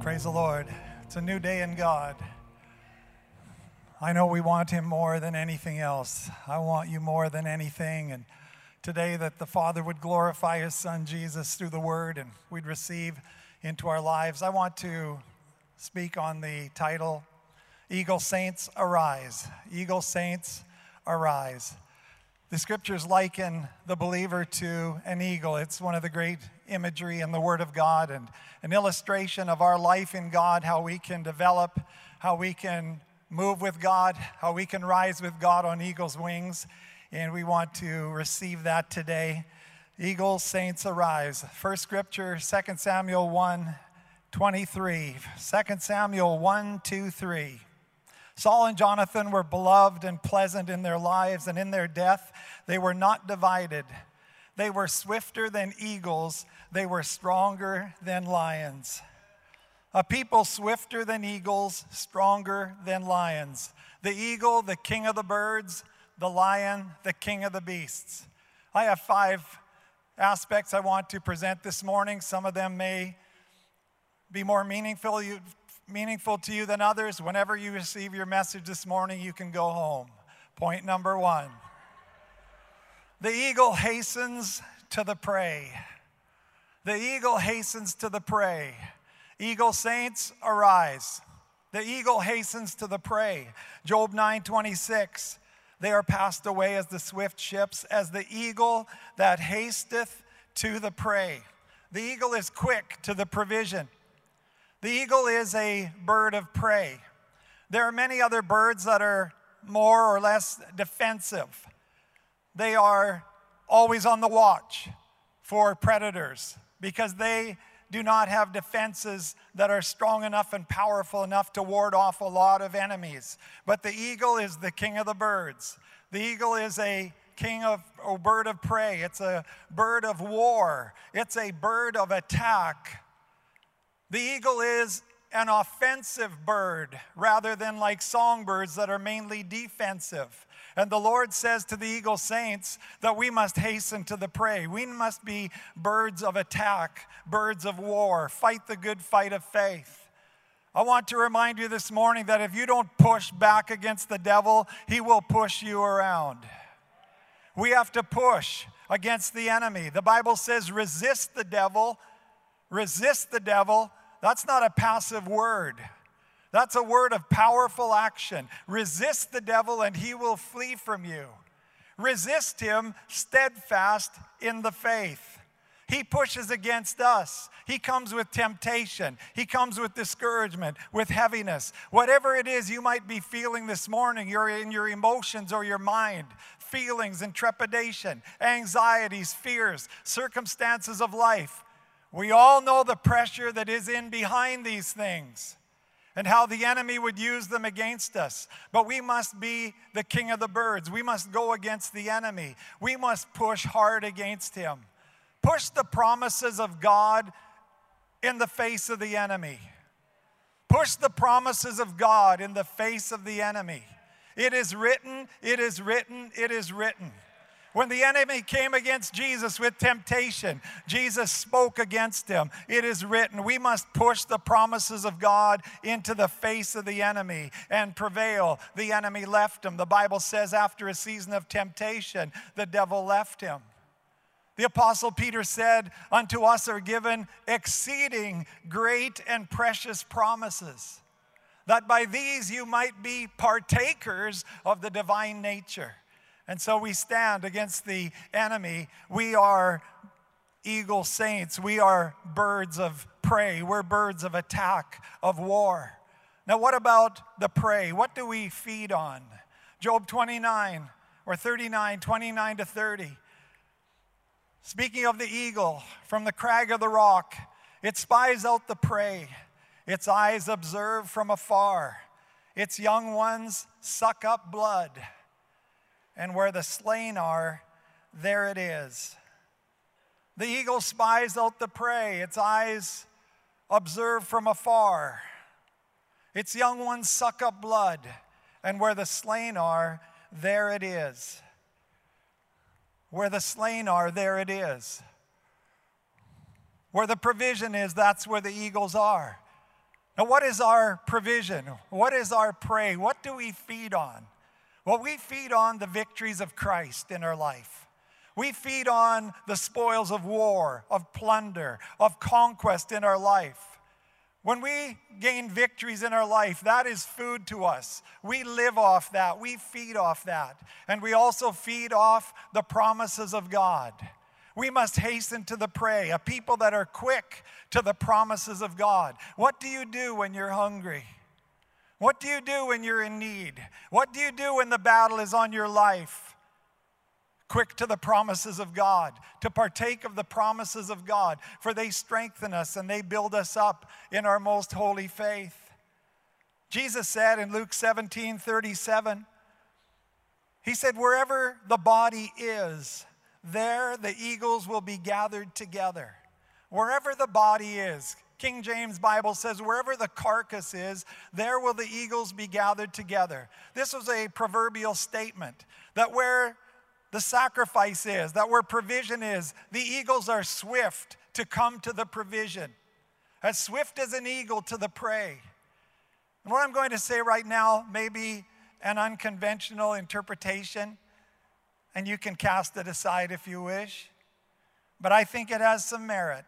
Praise the Lord. It's a new day in God. I know we want Him more than anything else. I want you more than anything. And today, that the Father would glorify His Son Jesus through the Word and we'd receive into our lives. I want to speak on the title Eagle Saints Arise. Eagle Saints Arise. The scriptures liken the believer to an eagle. It's one of the great imagery in the Word of God and an illustration of our life in God, how we can develop, how we can move with God, how we can rise with God on eagle's wings. And we want to receive that today. Eagle saints arise. First scripture, 2 Samuel 1 23. 2 Samuel 1 2 3. Saul and Jonathan were beloved and pleasant in their lives, and in their death, they were not divided. They were swifter than eagles, they were stronger than lions. A people swifter than eagles, stronger than lions. The eagle, the king of the birds, the lion, the king of the beasts. I have five aspects I want to present this morning. Some of them may be more meaningful meaningful to you than others, whenever you receive your message this morning, you can go home. Point number one the eagle hastens to the prey. The eagle hastens to the prey. Eagle saints, arise. The eagle hastens to the prey. Job 9 26. They are passed away as the swift ships, as the eagle that hasteth to the prey. The eagle is quick to the provision. The eagle is a bird of prey. There are many other birds that are more or less defensive. They are always on the watch for predators because they do not have defenses that are strong enough and powerful enough to ward off a lot of enemies. But the eagle is the king of the birds. The eagle is a king of a bird of prey. It's a bird of war. It's a bird of attack. The eagle is an offensive bird rather than like songbirds that are mainly defensive. And the Lord says to the eagle saints that we must hasten to the prey. We must be birds of attack, birds of war, fight the good fight of faith. I want to remind you this morning that if you don't push back against the devil, he will push you around. We have to push against the enemy. The Bible says, resist the devil, resist the devil, that's not a passive word. That's a word of powerful action. Resist the devil and he will flee from you. Resist him steadfast in the faith. He pushes against us. He comes with temptation. He comes with discouragement, with heaviness. Whatever it is you might be feeling this morning, you're in your emotions or your mind, feelings and trepidation, anxieties, fears, circumstances of life. We all know the pressure that is in behind these things and how the enemy would use them against us. But we must be the king of the birds. We must go against the enemy. We must push hard against him. Push the promises of God in the face of the enemy. Push the promises of God in the face of the enemy. It is written, it is written, it is written. When the enemy came against Jesus with temptation, Jesus spoke against him. It is written, we must push the promises of God into the face of the enemy and prevail. The enemy left him. The Bible says, after a season of temptation, the devil left him. The Apostle Peter said, Unto us are given exceeding great and precious promises, that by these you might be partakers of the divine nature. And so we stand against the enemy. We are eagle saints. We are birds of prey. We're birds of attack, of war. Now, what about the prey? What do we feed on? Job 29 or 39, 29 to 30. Speaking of the eagle, from the crag of the rock, it spies out the prey. Its eyes observe from afar. Its young ones suck up blood and where the slain are, there it is. The eagle spies out the prey, its eyes observe from afar. Its young ones suck up blood, and where the slain are, there it is. Where the slain are, there it is. Where the provision is, that's where the eagles are. Now, what is our provision? What is our prey? What do we feed on? Well, we feed on the victories of Christ in our life. We feed on the spoils of war, of plunder, of conquest in our life. When we gain victories in our life, that is food to us. We live off that. We feed off that. And we also feed off the promises of God. We must hasten to the prey, a people that are quick to the promises of God. What do you do when you're hungry? What do you do when you're in need? What do you do when the battle is on your life? quick to the promises of God, to partake of the promises of God, for they strengthen us and they build us up in our most holy faith. Jesus said in Luke 17 37, He said, Wherever the body is, there the eagles will be gathered together. Wherever the body is, King James Bible says, wherever the carcass is, there will the eagles be gathered together. This was a proverbial statement that where the sacrifice is, that where provision is, the eagles are swift to come to the provision, as swift as an eagle to the prey. And what I'm going to say right now may be an unconventional interpretation, and you can cast it aside if you wish, but I think it has some merit.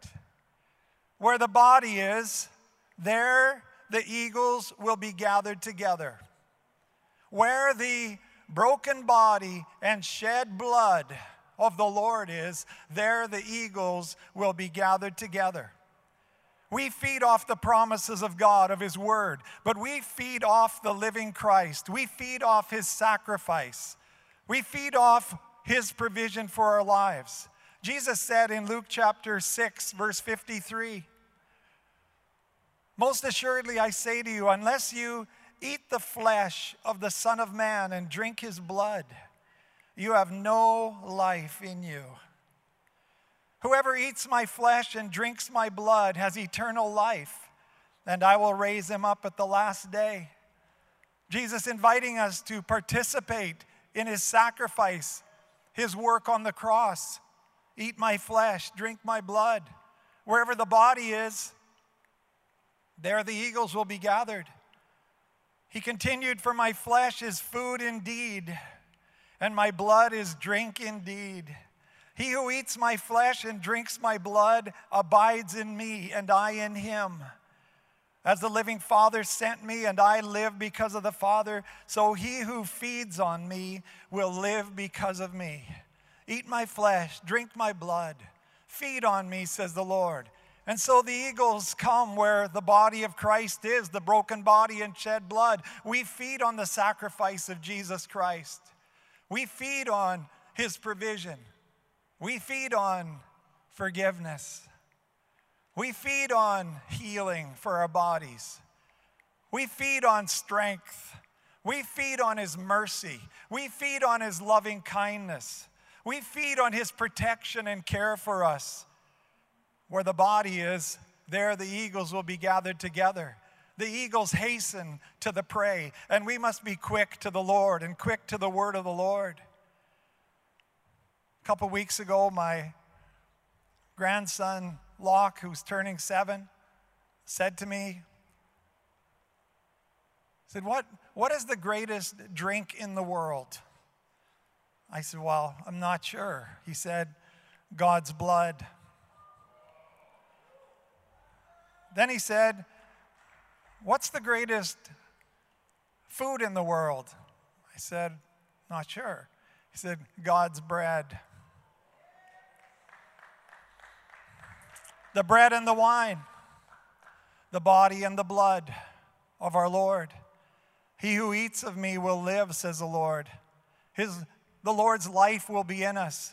Where the body is, there the eagles will be gathered together. Where the broken body and shed blood of the Lord is, there the eagles will be gathered together. We feed off the promises of God, of His Word, but we feed off the living Christ. We feed off His sacrifice. We feed off His provision for our lives. Jesus said in Luke chapter 6, verse 53 Most assuredly, I say to you, unless you Eat the flesh of the Son of Man and drink his blood. You have no life in you. Whoever eats my flesh and drinks my blood has eternal life, and I will raise him up at the last day. Jesus inviting us to participate in his sacrifice, his work on the cross. Eat my flesh, drink my blood. Wherever the body is, there the eagles will be gathered. He continued, For my flesh is food indeed, and my blood is drink indeed. He who eats my flesh and drinks my blood abides in me, and I in him. As the living Father sent me, and I live because of the Father, so he who feeds on me will live because of me. Eat my flesh, drink my blood, feed on me, says the Lord and so the eagles come where the body of Christ is, the broken body and shed blood. We feed on the sacrifice of Jesus Christ. We feed on his provision. We feed on forgiveness. We feed on healing for our bodies. We feed on strength. We feed on his mercy. We feed on his loving kindness. We feed on his protection and care for us. Where the body is, there the eagles will be gathered together. The eagles hasten to the prey, and we must be quick to the Lord and quick to the word of the Lord. A couple weeks ago, my grandson, Locke, who's turning seven, said to me, said, what, what is the greatest drink in the world? I said, Well, I'm not sure. He said, God's blood. Then he said, What's the greatest food in the world? I said, Not sure. He said, God's bread. The bread and the wine, the body and the blood of our Lord. He who eats of me will live, says the Lord. His, the Lord's life will be in us.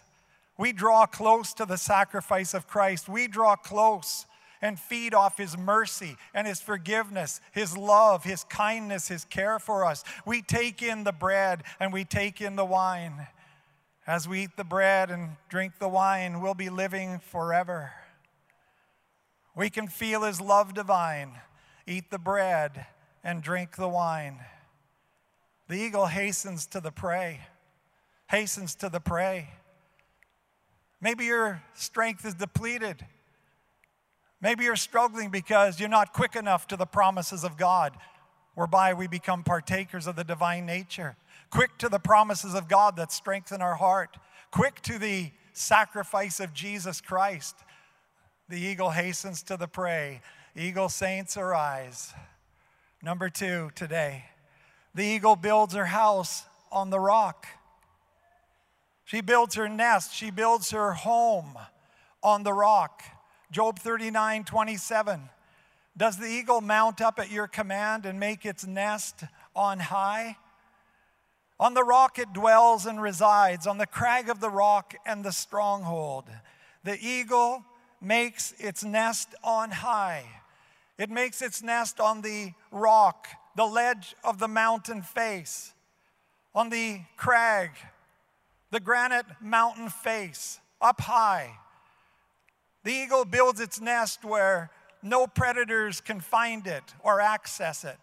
We draw close to the sacrifice of Christ. We draw close and feed off His mercy and His forgiveness, His love, His kindness, His care for us. We take in the bread and we take in the wine. As we eat the bread and drink the wine, we'll be living forever. We can feel His love divine, eat the bread and drink the wine. The eagle hastens to the prey, hastens to the prey. Maybe your strength is depleted. Maybe you're struggling because you're not quick enough to the promises of God, whereby we become partakers of the divine nature. Quick to the promises of God that strengthen our heart. Quick to the sacrifice of Jesus Christ. The eagle hastens to the prey. Eagle saints arise. Number two today, the eagle builds her house on the rock. She builds her nest, she builds her home on the rock. Job 39 27. Does the eagle mount up at your command and make its nest on high? On the rock it dwells and resides, on the crag of the rock and the stronghold. The eagle makes its nest on high. It makes its nest on the rock, the ledge of the mountain face, on the crag, the granite mountain face, up high. The eagle builds its nest where no predators can find it or access it.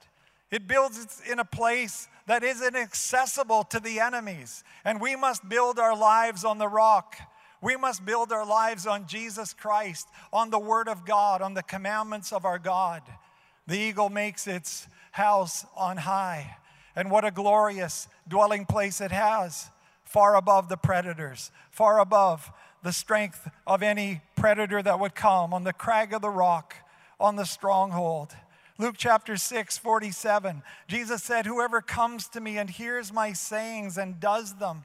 It builds it in a place that is inaccessible to the enemies. And we must build our lives on the rock. We must build our lives on Jesus Christ, on the Word of God, on the commandments of our God. The eagle makes its house on high. And what a glorious dwelling place it has, far above the predators, far above the strength of any predator that would come on the crag of the rock, on the stronghold. Luke chapter 6, 47, Jesus said, Whoever comes to me and hears my sayings and does them,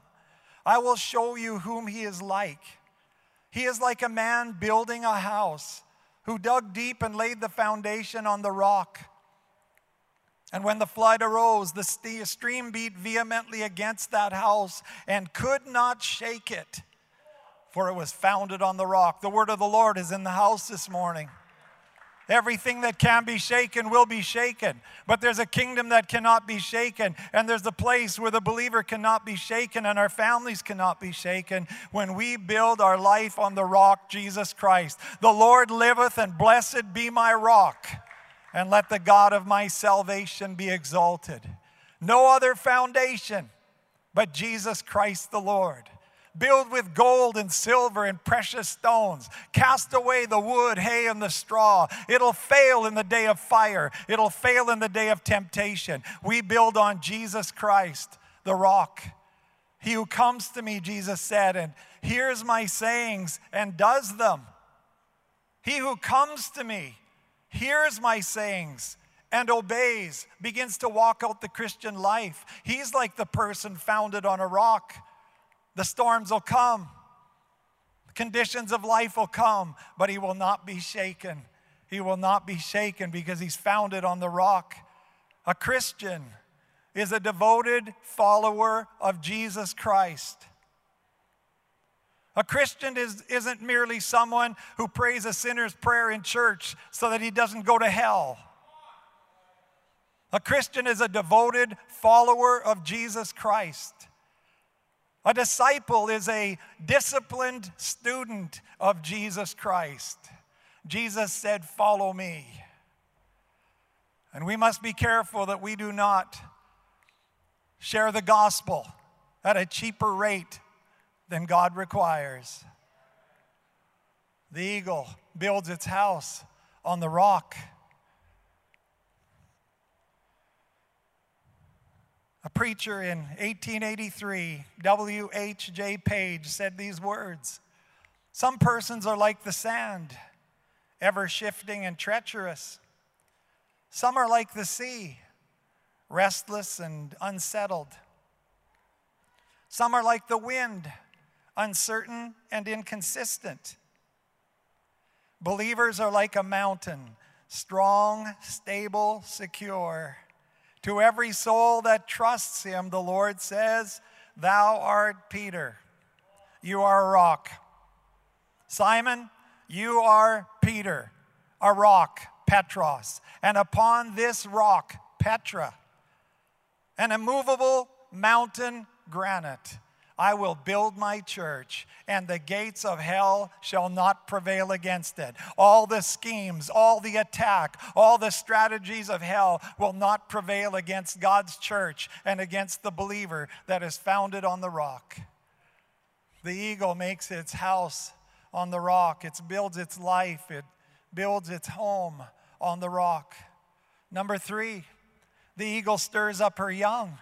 I will show you whom he is like. He is like a man building a house who dug deep and laid the foundation on the rock. And when the flood arose, the stream beat vehemently against that house and could not shake it, for it was founded on the rock. The word of the Lord is in the house this morning. Everything that can be shaken will be shaken. But there's a kingdom that cannot be shaken. And there's a place where the believer cannot be shaken and our families cannot be shaken when we build our life on the rock, Jesus Christ. The Lord liveth, and blessed be my rock. And let the God of my salvation be exalted. No other foundation but Jesus Christ the Lord. Build with gold and silver and precious stones. Cast away the wood, hay, and the straw. It'll fail in the day of fire, it'll fail in the day of temptation. We build on Jesus Christ, the rock. He who comes to me, Jesus said, and hears my sayings and does them. He who comes to me, hears my sayings, and obeys, begins to walk out the Christian life. He's like the person founded on a rock. The storms will come, conditions of life will come, but he will not be shaken. He will not be shaken because he's founded on the rock. A Christian is a devoted follower of Jesus Christ. A Christian is, isn't merely someone who prays a sinner's prayer in church so that he doesn't go to hell. A Christian is a devoted follower of Jesus Christ. A disciple is a disciplined student of Jesus Christ. Jesus said, Follow me. And we must be careful that we do not share the gospel at a cheaper rate than God requires. The eagle builds its house on the rock. A preacher in 1883, W.H.J. Page, said these words Some persons are like the sand, ever shifting and treacherous. Some are like the sea, restless and unsettled. Some are like the wind, uncertain and inconsistent. Believers are like a mountain, strong, stable, secure. To every soul that trusts him, the Lord says, Thou art Peter. You are a rock. Simon, you are Peter, a rock, Petros. And upon this rock, Petra, an immovable mountain granite I will build my church, and the gates of hell shall not prevail against it. All the schemes, all the attack, all the strategies of hell will not prevail against God's church and against the believer that is founded on the rock. The eagle makes its house on the rock, it builds its life, it builds its home on the rock. Number three, the eagle stirs up her young.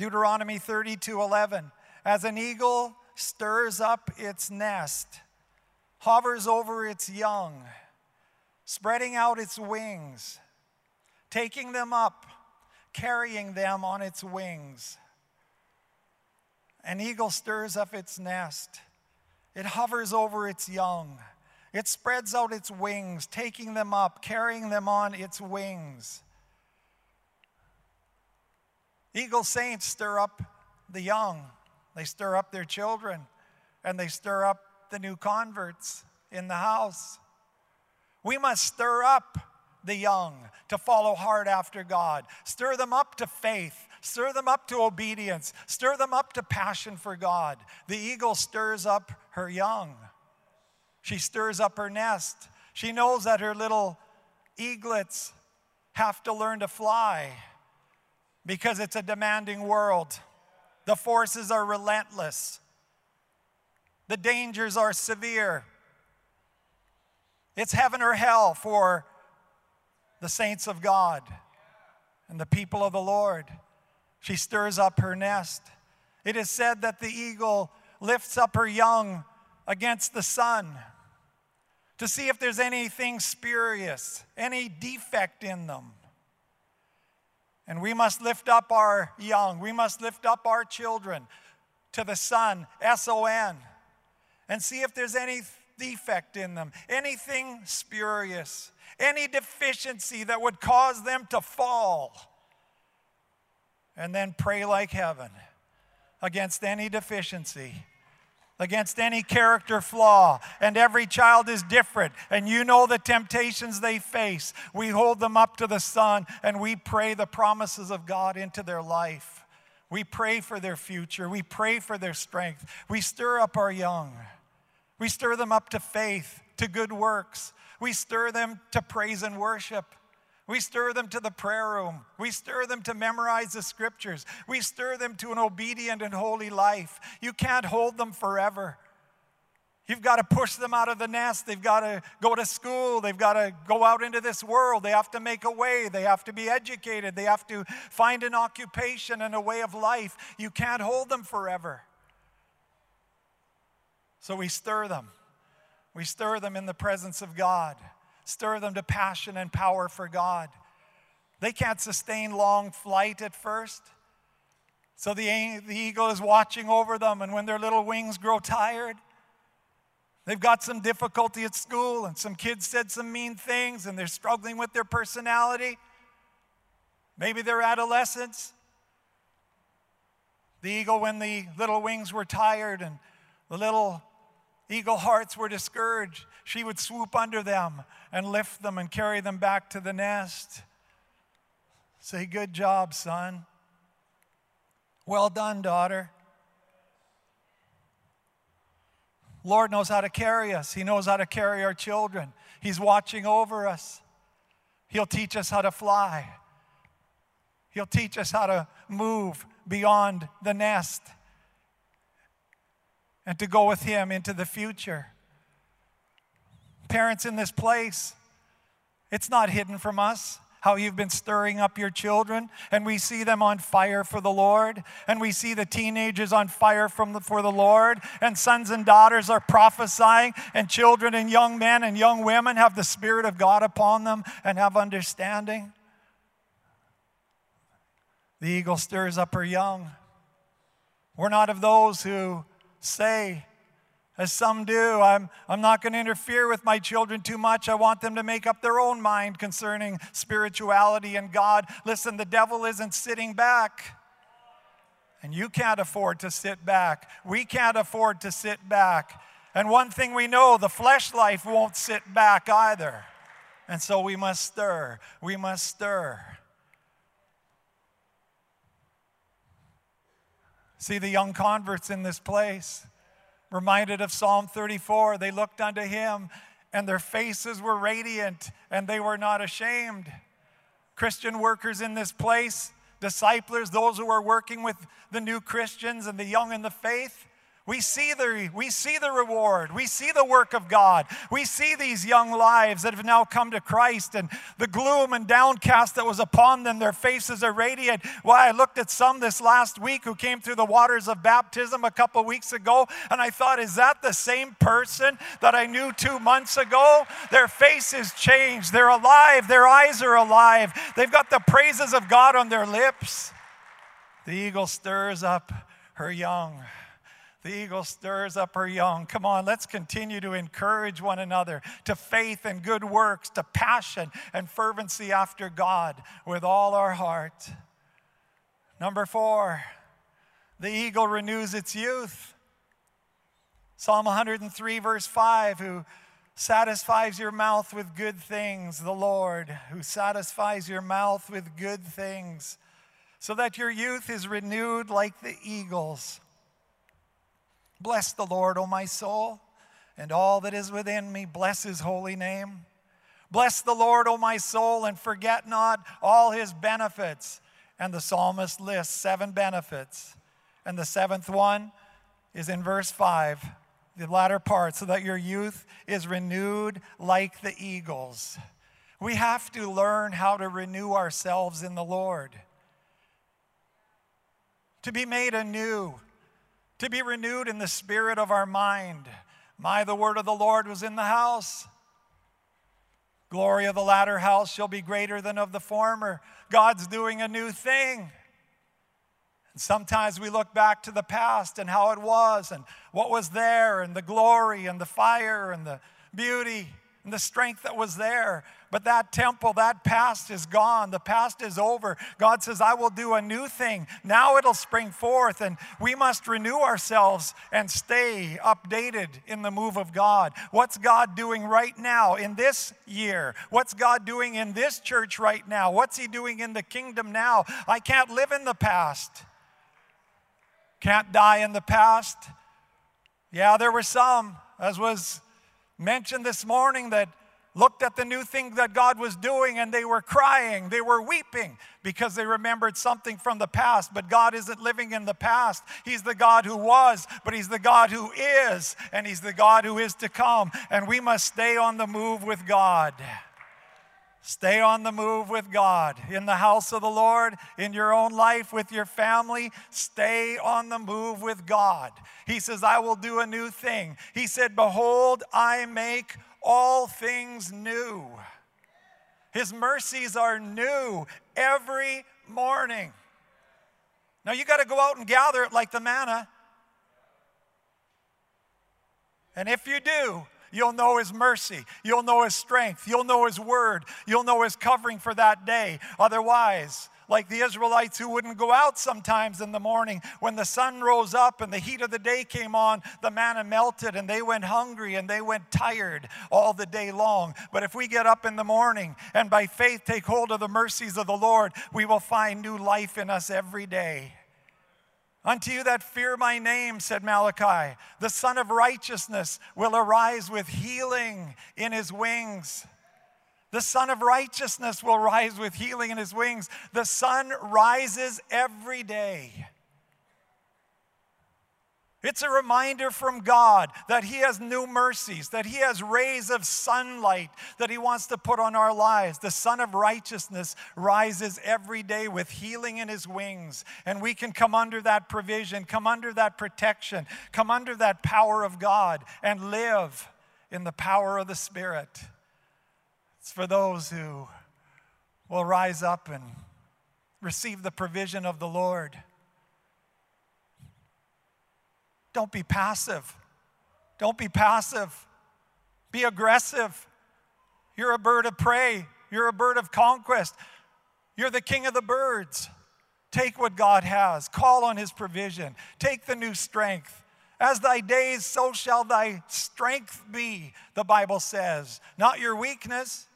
Deuteronomy 32 11. As an eagle stirs up its nest, hovers over its young, spreading out its wings, taking them up, carrying them on its wings. An eagle stirs up its nest. It hovers over its young. It spreads out its wings, taking them up, carrying them on its wings. Eagle saints stir up the young, they stir up their children, and they stir up the new converts in the house. We must stir up the young to follow hard after God, stir them up to faith, stir them up to obedience, stir them up to passion for God. The eagle stirs up her young, she stirs up her nest. She knows that her little eaglets have to learn to fly because it's a demanding world. The forces are relentless, the dangers are severe. It's heaven or hell for the saints of God and the people of the Lord. She stirs up her nest. It is said that the eagle lifts up her young against the sun to see if there's anything spurious, any defect in them. And we must lift up our young, we must lift up our children to the Son, S O N, and see if there's any defect in them, anything spurious, any deficiency that would cause them to fall. And then pray like heaven against any deficiency against any character flaw. And every child is different. And you know the temptations they face. We hold them up to the sun and we pray the promises of God into their life. We pray for their future. We pray for their strength. We stir up our young. We stir them up to faith, to good works. We stir them to praise and worship. We stir them to the prayer room. We stir them to memorize the scriptures. We stir them to an obedient and holy life. You can't hold them forever. You've got to push them out of the nest. They've got to go to school. They've got to go out into this world. They have to make a way. They have to be educated. They have to find an occupation and a way of life. You can't hold them forever. So we stir them. We stir them in the presence of God stir them to passion and power for God. They can't sustain long flight at first. So the, the eagle is watching over them, and when their little wings grow tired, they've got some difficulty at school, and some kids said some mean things, and they're struggling with their personality. Maybe they're adolescents. The eagle, when the little wings were tired and the little eagle hearts were discouraged, she would swoop under them and lift them and carry them back to the nest. Say, Good job, son. Well done, daughter. Lord knows how to carry us. He knows how to carry our children. He's watching over us. He'll teach us how to fly. He'll teach us how to move beyond the nest and to go with Him into the future. Parents in this place, it's not hidden from us how you've been stirring up your children, and we see them on fire for the Lord, and we see the teenagers on fire from the, for the Lord, and sons and daughters are prophesying, and children and young men and young women have the Spirit of God upon them and have understanding. The eagle stirs up her young. We're not of those who say, as some do, I'm, I'm not going to interfere with my children too much. I want them to make up their own mind concerning spirituality and God. Listen, the devil isn't sitting back. And you can't afford to sit back. We can't afford to sit back. And one thing we know the flesh life won't sit back either. And so we must stir. We must stir. See the young converts in this place, reminded of Psalm 34. They looked unto him, and their faces were radiant, and they were not ashamed. Christian workers in this place, disciples, those who are working with the new Christians and the young in the faith, We see, the, we see the reward. We see the work of God. We see these young lives that have now come to Christ and the gloom and downcast that was upon them. Their faces are radiant. Why, I looked at some this last week who came through the waters of baptism a couple weeks ago, and I thought, is that the same person that I knew two months ago? Their faces changed. They're alive. Their eyes are alive. They've got the praises of God on their lips. The eagle stirs up her young. The eagle stirs up her young. Come on, let's continue to encourage one another to faith and good works, to passion and fervency after God with all our heart. Number four, the eagle renews its youth. Psalm 103, verse 5, who satisfies your mouth with good things, the Lord, who satisfies your mouth with good things, so that your youth is renewed like the eagles. Bless the Lord, O my soul, and all that is within me. Bless his holy name. Bless the Lord, O my soul, and forget not all his benefits. And the psalmist lists seven benefits. And the seventh one is in verse 5, the latter part, so that your youth is renewed like the eagles. We have to learn how to renew ourselves in the Lord, to be made anew to be renewed in the spirit of our mind. My, the word of the Lord was in the house. Glory of the latter house shall be greater than of the former. God's doing a new thing. And sometimes we look back to the past and how it was and what was there and the glory and the fire and the beauty and the strength that was there. But that temple, that past is gone. The past is over. God says, I will do a new thing. Now it'll spring forth, and we must renew ourselves and stay updated in the move of God. What's God doing right now in this year? What's God doing in this church right now? What's He doing in the kingdom now? I can't live in the past. Can't die in the past. Yeah, there were some, as was mentioned this morning, that looked at the new thing that God was doing and they were crying, they were weeping because they remembered something from the past. But God isn't living in the past. He's the God who was, but He's the God who is, and He's the God who is to come. And we must stay on the move with God. Stay on the move with God. In the house of the Lord, in your own life, with your family, stay on the move with God. He says, I will do a new thing. He said, Behold, I make all things new. His mercies are new every morning. Now you got to go out and gather it like the manna. And if you do, you'll know His mercy. You'll know His strength. You'll know His word. You'll know His covering for that day. Otherwise, like the Israelites who wouldn't go out sometimes in the morning. When the sun rose up and the heat of the day came on, the manna melted and they went hungry and they went tired all the day long. But if we get up in the morning and by faith take hold of the mercies of the Lord, we will find new life in us every day. Unto you that fear my name, said Malachi, the Sun of Righteousness will arise with healing in his wings. The Sun of Righteousness will rise with healing in his wings. The sun rises every day. It's a reminder from God that He has new mercies, that He has rays of sunlight that He wants to put on our lives. The Sun of Righteousness rises every day with healing in His wings, and we can come under that provision, come under that protection, come under that power of God, and live in the power of the Spirit. It's for those who will rise up and receive the provision of the Lord. Don't be passive. Don't be passive. Be aggressive. You're a bird of prey. You're a bird of conquest. You're the king of the birds. Take what God has, call on his provision, take the new strength. As thy days, so shall thy strength be, the Bible says. Not your weakness,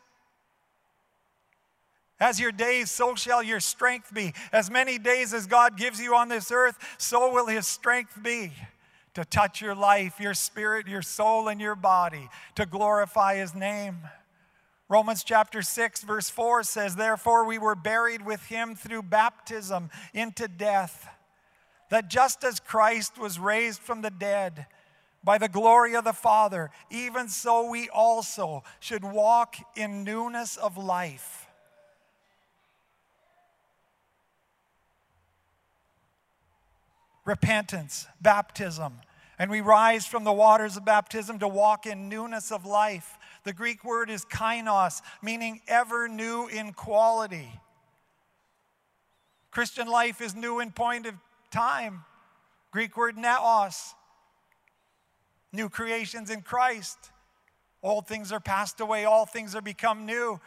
as your days, so shall your strength be. As many days as God gives you on this earth, so will his strength be to touch your life, your spirit, your soul, and your body, to glorify his name. Romans chapter 6, verse 4 says, Therefore we were buried with him through baptism into death that just as Christ was raised from the dead by the glory of the Father, even so we also should walk in newness of life. Repentance, baptism, and we rise from the waters of baptism to walk in newness of life. The Greek word is kainos, meaning ever new in quality. Christian life is new in point of time. Greek word neos, new creations in Christ. Old things are passed away, all things are become new.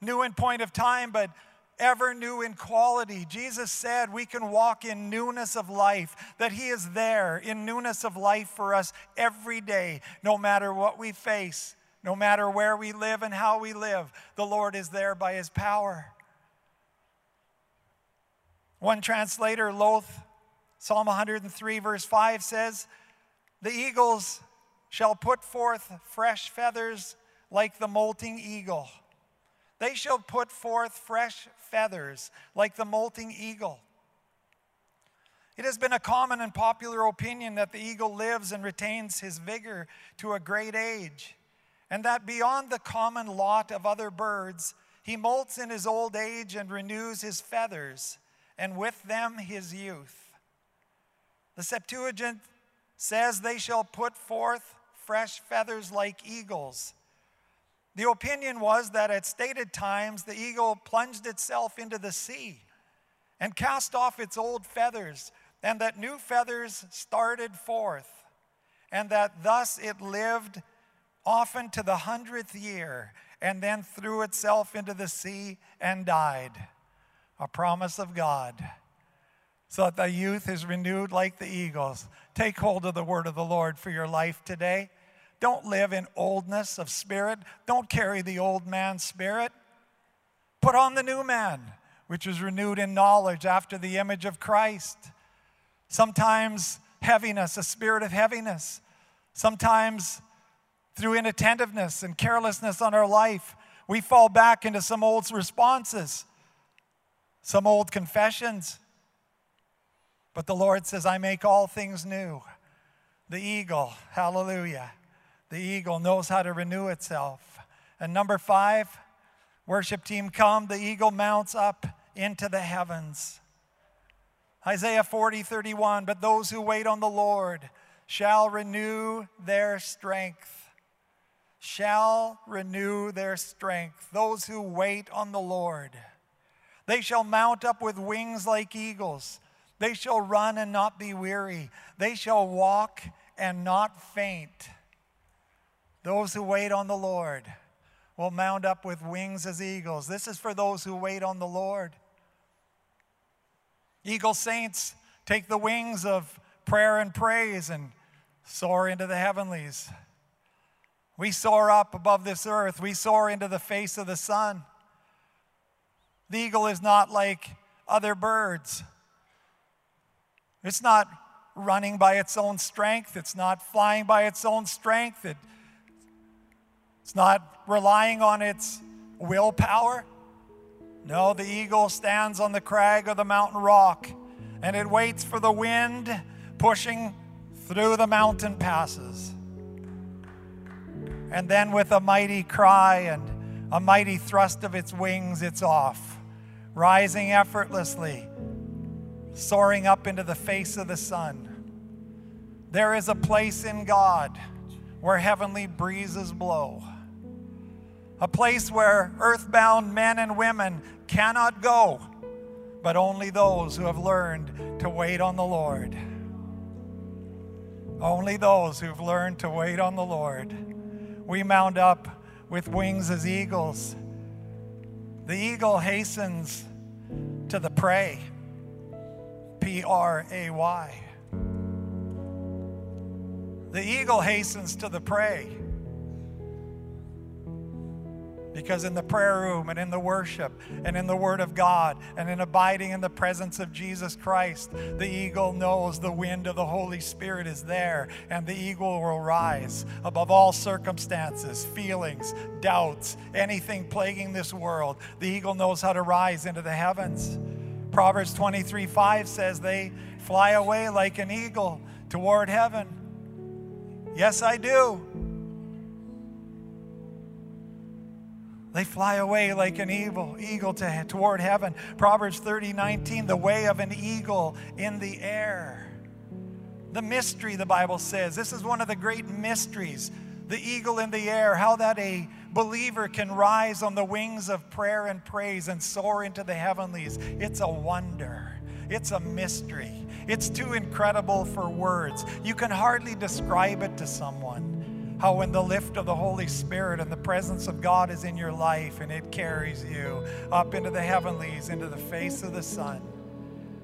New in point of time, but ever new in quality. Jesus said we can walk in newness of life, that He is there in newness of life for us every day, no matter what we face, no matter where we live and how we live. The Lord is there by His power. One translator, Lowth, Psalm 103, verse 5 says, The eagles shall put forth fresh feathers like the molting eagle. They shall put forth fresh feathers like the molting eagle. It has been a common and popular opinion that the eagle lives and retains his vigor to a great age, and that beyond the common lot of other birds, he molts in his old age and renews his feathers, and with them his youth. The Septuagint says they shall put forth fresh feathers like eagles. The opinion was that at stated times the eagle plunged itself into the sea and cast off its old feathers, and that new feathers started forth, and that thus it lived often to the hundredth year, and then threw itself into the sea and died. A promise of God. So that the youth is renewed like the eagles. Take hold of the word of the Lord for your life today. Don't live in oldness of spirit. Don't carry the old man's spirit. Put on the new man, which is renewed in knowledge after the image of Christ. Sometimes heaviness, a spirit of heaviness. Sometimes through inattentiveness and carelessness on our life, we fall back into some old responses, some old confessions. But the Lord says, I make all things new. The eagle, hallelujah. The eagle knows how to renew itself. And number five, worship team come, the eagle mounts up into the heavens. Isaiah 40, 31, but those who wait on the Lord shall renew their strength. Shall renew their strength. Those who wait on the Lord. They shall mount up with wings like eagles. They shall run and not be weary. They shall walk and not faint. Those who wait on the Lord will mount up with wings as eagles. This is for those who wait on the Lord. Eagle saints take the wings of prayer and praise and soar into the heavenlies. We soar up above this earth, we soar into the face of the sun. The eagle is not like other birds. It's not running by its own strength, it's not flying by its own strength. It it's not relying on its willpower. No, the eagle stands on the crag of the mountain rock and it waits for the wind pushing through the mountain passes. And then, with a mighty cry and a mighty thrust of its wings, it's off, rising effortlessly, soaring up into the face of the sun. There is a place in God where heavenly breezes blow a place where earthbound men and women cannot go, but only those who have learned to wait on the Lord. Only those who've learned to wait on the Lord. We mount up with wings as eagles. The eagle hastens to the prey. P R A Y. The eagle hastens to the prey. Because in the prayer room and in the worship and in the Word of God and in abiding in the presence of Jesus Christ, the eagle knows the wind of the Holy Spirit is there and the eagle will rise above all circumstances, feelings, doubts, anything plaguing this world. The eagle knows how to rise into the heavens. Proverbs 23 5 says, They fly away like an eagle toward heaven. Yes, I do. They fly away like an eagle, eagle to, toward heaven. Proverbs 30, 19, the way of an eagle in the air. The mystery, the Bible says. This is one of the great mysteries. The eagle in the air, how that a believer can rise on the wings of prayer and praise and soar into the heavenlies. It's a wonder. It's a mystery. It's too incredible for words. You can hardly describe it to someone how when the lift of the Holy Spirit and the presence of God is in your life and it carries you up into the heavenlies, into the face of the sun.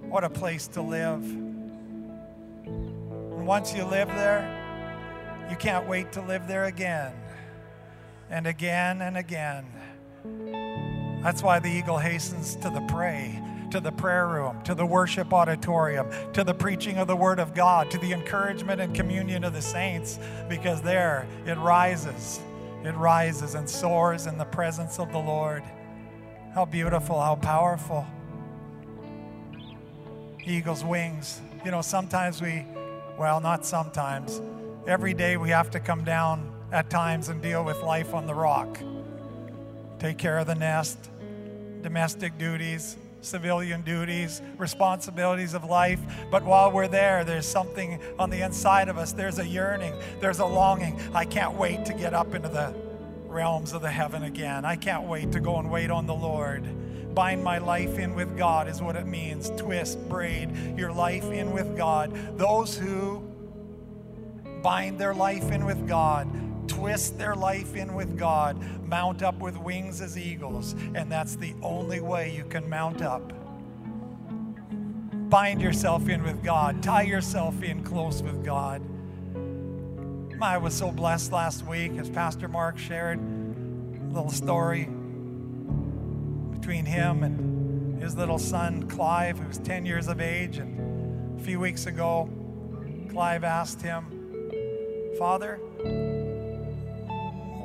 What a place to live. And once you live there, you can't wait to live there again and again and again. That's why the eagle hastens to the prey to the prayer room, to the worship auditorium, to the preaching of the Word of God, to the encouragement and communion of the saints, because there it rises. It rises and soars in the presence of the Lord. How beautiful, how powerful. Eagle's wings. You know, sometimes we, well, not sometimes, every day we have to come down at times and deal with life on the rock. Take care of the nest, domestic duties, civilian duties, responsibilities of life. But while we're there, there's something on the inside of us. There's a yearning, there's a longing. I can't wait to get up into the realms of the heaven again. I can't wait to go and wait on the Lord. Bind my life in with God is what it means. Twist, braid your life in with God. Those who bind their life in with God twist their life in with God, mount up with wings as eagles, and that's the only way you can mount up. Bind yourself in with God, tie yourself in close with God. I was so blessed last week as Pastor Mark shared a little story between him and his little son, Clive, who's 10 years of age. And a few weeks ago, Clive asked him, Father,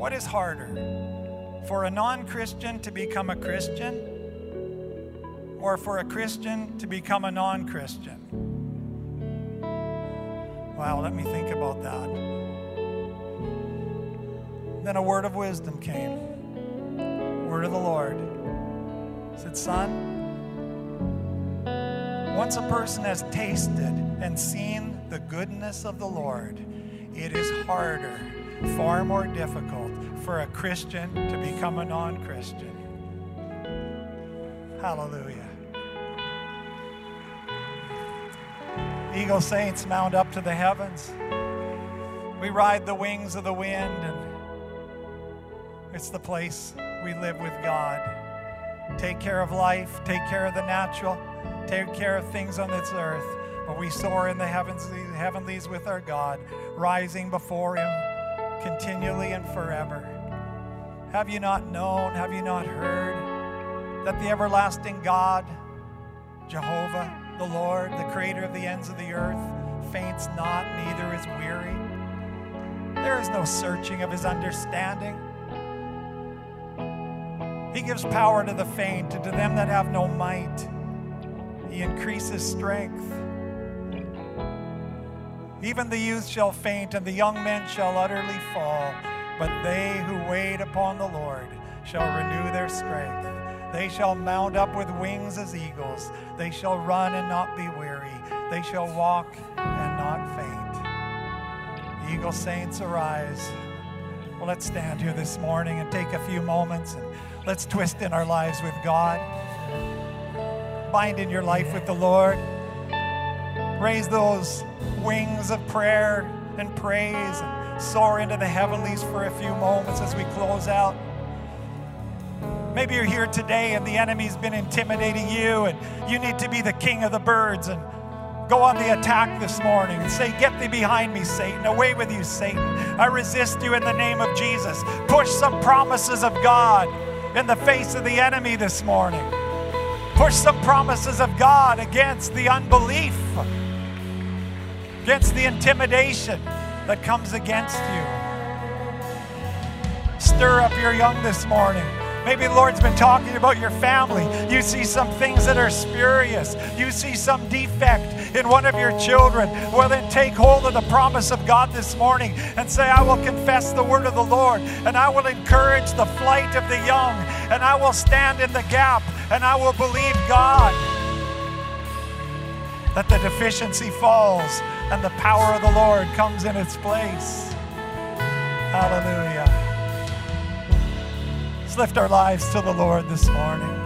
what is harder? For a non Christian to become a Christian or for a Christian to become a non Christian? Wow, let me think about that. Then a word of wisdom came. Word of the Lord. Said, Son, once a person has tasted and seen the goodness of the Lord, it is harder far more difficult for a Christian to become a non Christian. Hallelujah. Eagle saints mount up to the heavens. We ride the wings of the wind, and it's the place we live with God. Take care of life, take care of the natural, take care of things on this earth. But we soar in the heavens, heavenlies with our God, rising before Him continually and forever. Have you not known, have you not heard that the everlasting God, Jehovah, the Lord, the creator of the ends of the earth, faints not, neither is weary? There is no searching of his understanding. He gives power to the faint, and to them that have no might, he increases strength. Even the youth shall faint, and the young men shall utterly fall. But they who wait upon the Lord shall renew their strength. They shall mount up with wings as eagles. They shall run and not be weary. They shall walk and not faint. Eagle saints, arise. Well, let's stand here this morning and take a few moments and let's twist in our lives with God. Bind in your life with the Lord. Raise those wings of prayer and praise and soar into the heavenlies for a few moments as we close out. Maybe you're here today and the enemy's been intimidating you, and you need to be the king of the birds and go on the attack this morning and say, Get thee behind me, Satan. Away with you, Satan. I resist you in the name of Jesus. Push some promises of God in the face of the enemy this morning. Push some promises of God against the unbelief against the intimidation that comes against you. Stir up your young this morning. Maybe the Lord's been talking about your family. You see some things that are spurious. You see some defect in one of your children. Well, then take hold of the promise of God this morning and say, I will confess the word of the Lord, and I will encourage the flight of the young, and I will stand in the gap, and I will believe God that the deficiency falls and the power of the Lord comes in its place. Hallelujah. Let's lift our lives to the Lord this morning.